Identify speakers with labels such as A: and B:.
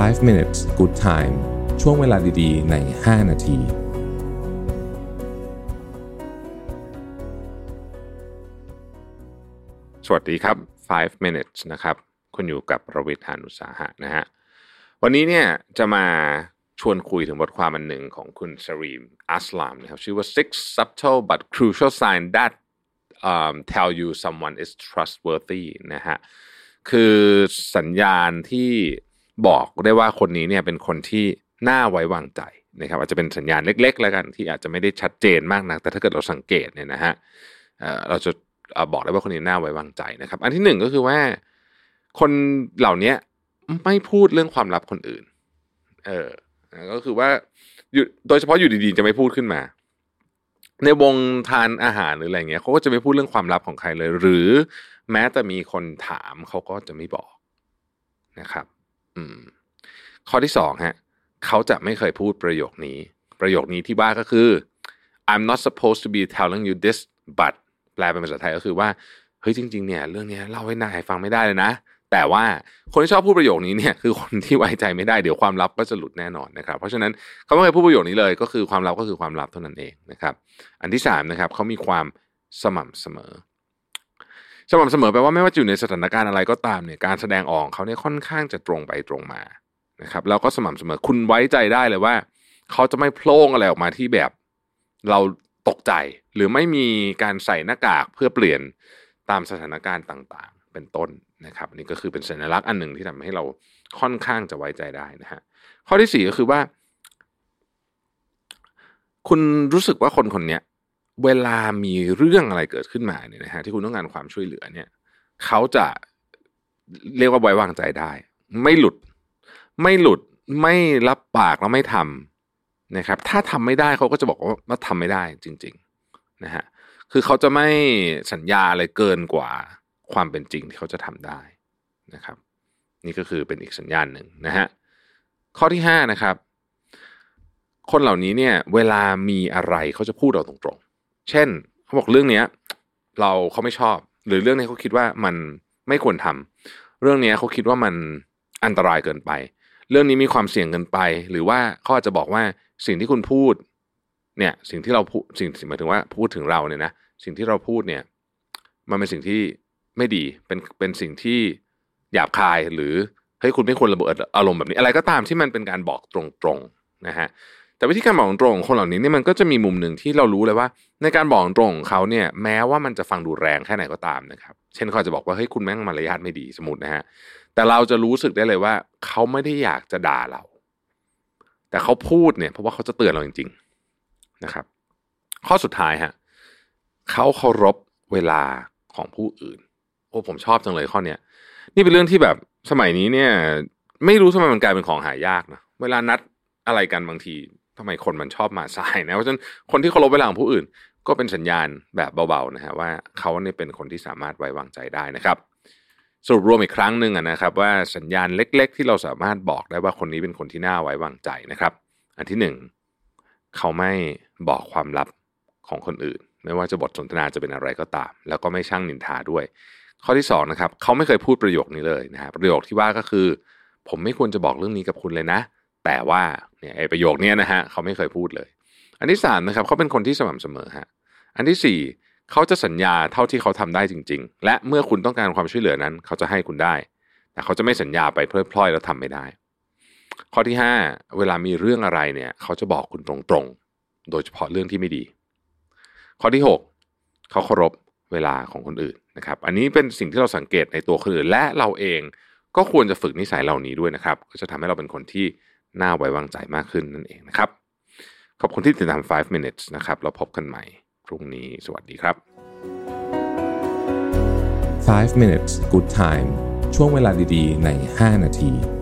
A: 5 minutes good time ช่วงเวลาดีๆ ใน 5 นาที
B: สวัสดีครับ 5 minutes นะครับ คุณอยู่กับประวิทยานุสาหะนะฮะ วันนี้เนี่ยจะมาชวนคุยถึงบทความอันหนึ่งของคุณสรีมอัสลามนะครับ ชื่อว่า six subtle but crucial signs that um, tell you someone is trustworthy นะฮะ คือสัญญาณที่ บอกได้ว่าคนนี้เนี่ยเป็นคนที่น่าไว้วางใจนะครับอาจจะเป็นสัญญาณเล็ก ๆ แล้วกันที่อาจจะไม่ได้ชัดเจนมากนัก แต่ถ้าเกิดเราสังเกตเนี่ยนะฮะเราจะบอกได้ว่าคนนี้น่าไว้วางใจนะครับ อันที่หนึ่งก็คือว่าคนเหล่านี้ไม่พูดเรื่องความลับคนอื่น เออก็คือว่าโดยเฉพาะอยู่ดีๆ จะไม่พูดขึ้นมา ในวงทานอาหารหรืออะไรเงี้ยเขาก็จะไม่พูดเรื่องความลับของใครเลย หรือแม้แต่มีคนถามเขาก็จะไม่บอกนะครับ ข้อที่สองฮะเขาจะไม่เคยพูดประโยคนี้ ประโยคนี้ที่ว่าก็คือ I'm not supposed to be telling you this but แปลเป็นภาษาไทยก็คือว่าเฮ้ยจริง ๆ เนี่ย เรื่องเนี้ยเล่าให้นายฟังไม่ได้เลยนะ แต่ว่าคนที่ชอบพูดประโยคนี้เนี่ยคือคนที่ไว้ใจไม่ได้เดี๋ยวความลับก็จะหลุดแน่นอนนะครับ เพราะฉะนั้นเขาไม่เคยพูดประโยคนี้เลย ก็คือความลับก็คือความลับเท่านั้นเองนะครับ อันที่สามนะครับเขามีความสม่ำเสมอ สม่ำเสมอแปลว่าไม่ว่าอยู่ในสถานการณ์อะไรก็ตามเนี่ยการแสดงออกเขาเนี่ยค่อนข้างจะตรงไปตรงมานะครับแล้วก็สม่ำเสมอคุณไว้ใจได้เลยว่า เขาจะไม่โพล่งอะไรออกมาที่แบบเราตกใจหรือไม่มีการใส่หน้ากากเพื่อเปลี่ยนตามสถานการณ์ต่างๆ เป็นต้นนะครับอันนี่ก็คือเป็นสัญลักษณ์อันหนึ่งที่ทำให้เราค่อนข้างจะไว้ใจได้นะฮะข้อที่สี่ก็คือว่า คุณรู้สึกว่าคนคนเนี้ย เวลามีเรื่องอะไรเกิดขึ้นมาเนี่ยนะฮะที่คุณต้องการความช่วยเหลือเนี่ยเขาจะเรียกว่าไว้วางใจได้ ไม่หลุด ไม่หลุดไม่รับปากแล้วไม่ทำนะครับ ถ้าทำไม่ได้เขาก็จะบอกว่าว่าทำไม่ได้จริง ๆนะฮะคือเขาจะไม่สัญญาอะไรเกินกว่าความเป็นจริงที่เขาจะทำได้นะครับ นี่ก็คือเป็นอีกสัญญาณหนึ่งนะฮะข้อที่ห้านะครับ คนเหล่านี้เนี่ย เวลามีอะไรเขาจะพูดเราตรงๆ เช่นเขาบอกเรื่องเนี้ย เราเขาไม่ชอบ หรือเรื่องนี้เขาคิดว่ามันไม่ควรทำเรื่องนี้เขาคิดว่ามันอันตรายเกินไป เรื่องนี้มีความเสี่ยงเกินไป หรือว่าเขาอาจจะบอกว่าสิ่งที่คุณพูด เนี่ยสิ่งที่เราพูดสิ่งหมายถึงว่าพูดถึงเราเนี่ยนะสิ่งที่เราพูดเนี่ย มันเป็นสิ่งที่ไม่ดีเป็นเป็นสิ่งที่หยาบคายหรือเฮ้ยคุณไม่ควรระเบิดอารมณ์แบบนี้อะไรก็ตามที่มันเป็นการบอกตรงๆนะฮะ แต่วิธีการบอกตรงของคนเหล่านี้เนี่ยมันก็จะมีมุมหนึ่งที่เรารู้เลยว่า ในการบอกตรงของเขาเนี่ยแม้ว่ามันจะฟังดูแรงแค่ไหนก็ตามนะครับเช่นเขาอาจจะบอกว่าเฮ้ยคุณแม่งมารยาทไม่ดีสมมตินะฮะแต่เราจะรู้สึกได้เลยว่าเขาไม่ได้อยากจะด่าเรา แต่เขาพูดเนี่ยเพราะว่าเขาจะเตือนเราจริง ๆนะครับ ข้อสุดท้ายฮะเขาเคารพเวลาของผู้อื่น โอ้ผมชอบจังเลยข้อเนี้ยนี่เป็นเรื่องที่แบบสมัยนี้เนี่ย ไม่รู้ทำไมมันกลายเป็นของหายากนะเวลานัดอะไรกันบางที ทำไมคนมันชอบมาสายนะเพราะฉะนั้นคนที่เคารพเวลาของผู้อื่น ก็เป็นสัญญาณแบบเบาๆนะฮะว่าเขาเนี่ยเป็นคนที่สามารถไว้วางใจได้นะครับสรุปรวมอีกครั้งหนึ่งนะครับว่าสัญญาณเล็ก ๆ ที่เราสามารถบอกได้ว่าคนนี้เป็นคนที่น่าไว้วางใจนะครับ อันที่หนึ่งเขาไม่บอกความลับของคนอื่น ไม่ว่าจะบทสนทนาจะเป็นอะไรก็ตาม แล้วก็ไม่ช่างนินทาด้วย ข้อที่สองนะครับเขาไม่เคยพูดประโยคนี้เลยนะฮะประโยคที่ว่าก็คือ ผมไม่ควรจะบอกเรื่องนี้กับคุณเลยนะ แต่ว่าเนี่ยไอ้ประโยคนี้นะฮะเขาไม่เคยพูดเลย อันที่สามนะครับเขาเป็นคนที่สม่ำเสมอฮะอันที่สี่เขาจะสัญญาเท่าที่เขาทำได้จริง ๆ และเมื่อคุณต้องการความช่วยเหลือนั้น เขาจะให้คุณได้ แต่เขาจะไม่สัญญาไปเพื่อพลอยแล้วทำไม่ได้ ข้อที่ห้าเวลามีเรื่องอะไรเนี่ย เขาจะบอกคุณตรงๆ โดยเฉพาะเรื่องที่ไม่ดี ข้อที่หกเขาเคารพเวลาของคนอื่นนะครับ อันนี้เป็นสิ่งที่เราสังเกตในตัวคนอื่นและเราเองก็ควรจะฝึกนิสัยเหล่านี้ด้วยนะครับ ก็จะทำให้เราเป็นคนที่ น่าไว้วางใจมากขึ้นนั่นเองนะครับ ขอบคุณที่ติดตาม 5 minutes นะครับแล้วพบกันใหม่พรุ่งนี้สวัสดีครับ
A: 5 minutes good time ช่วงเวลาดีๆ ใน 5 นาที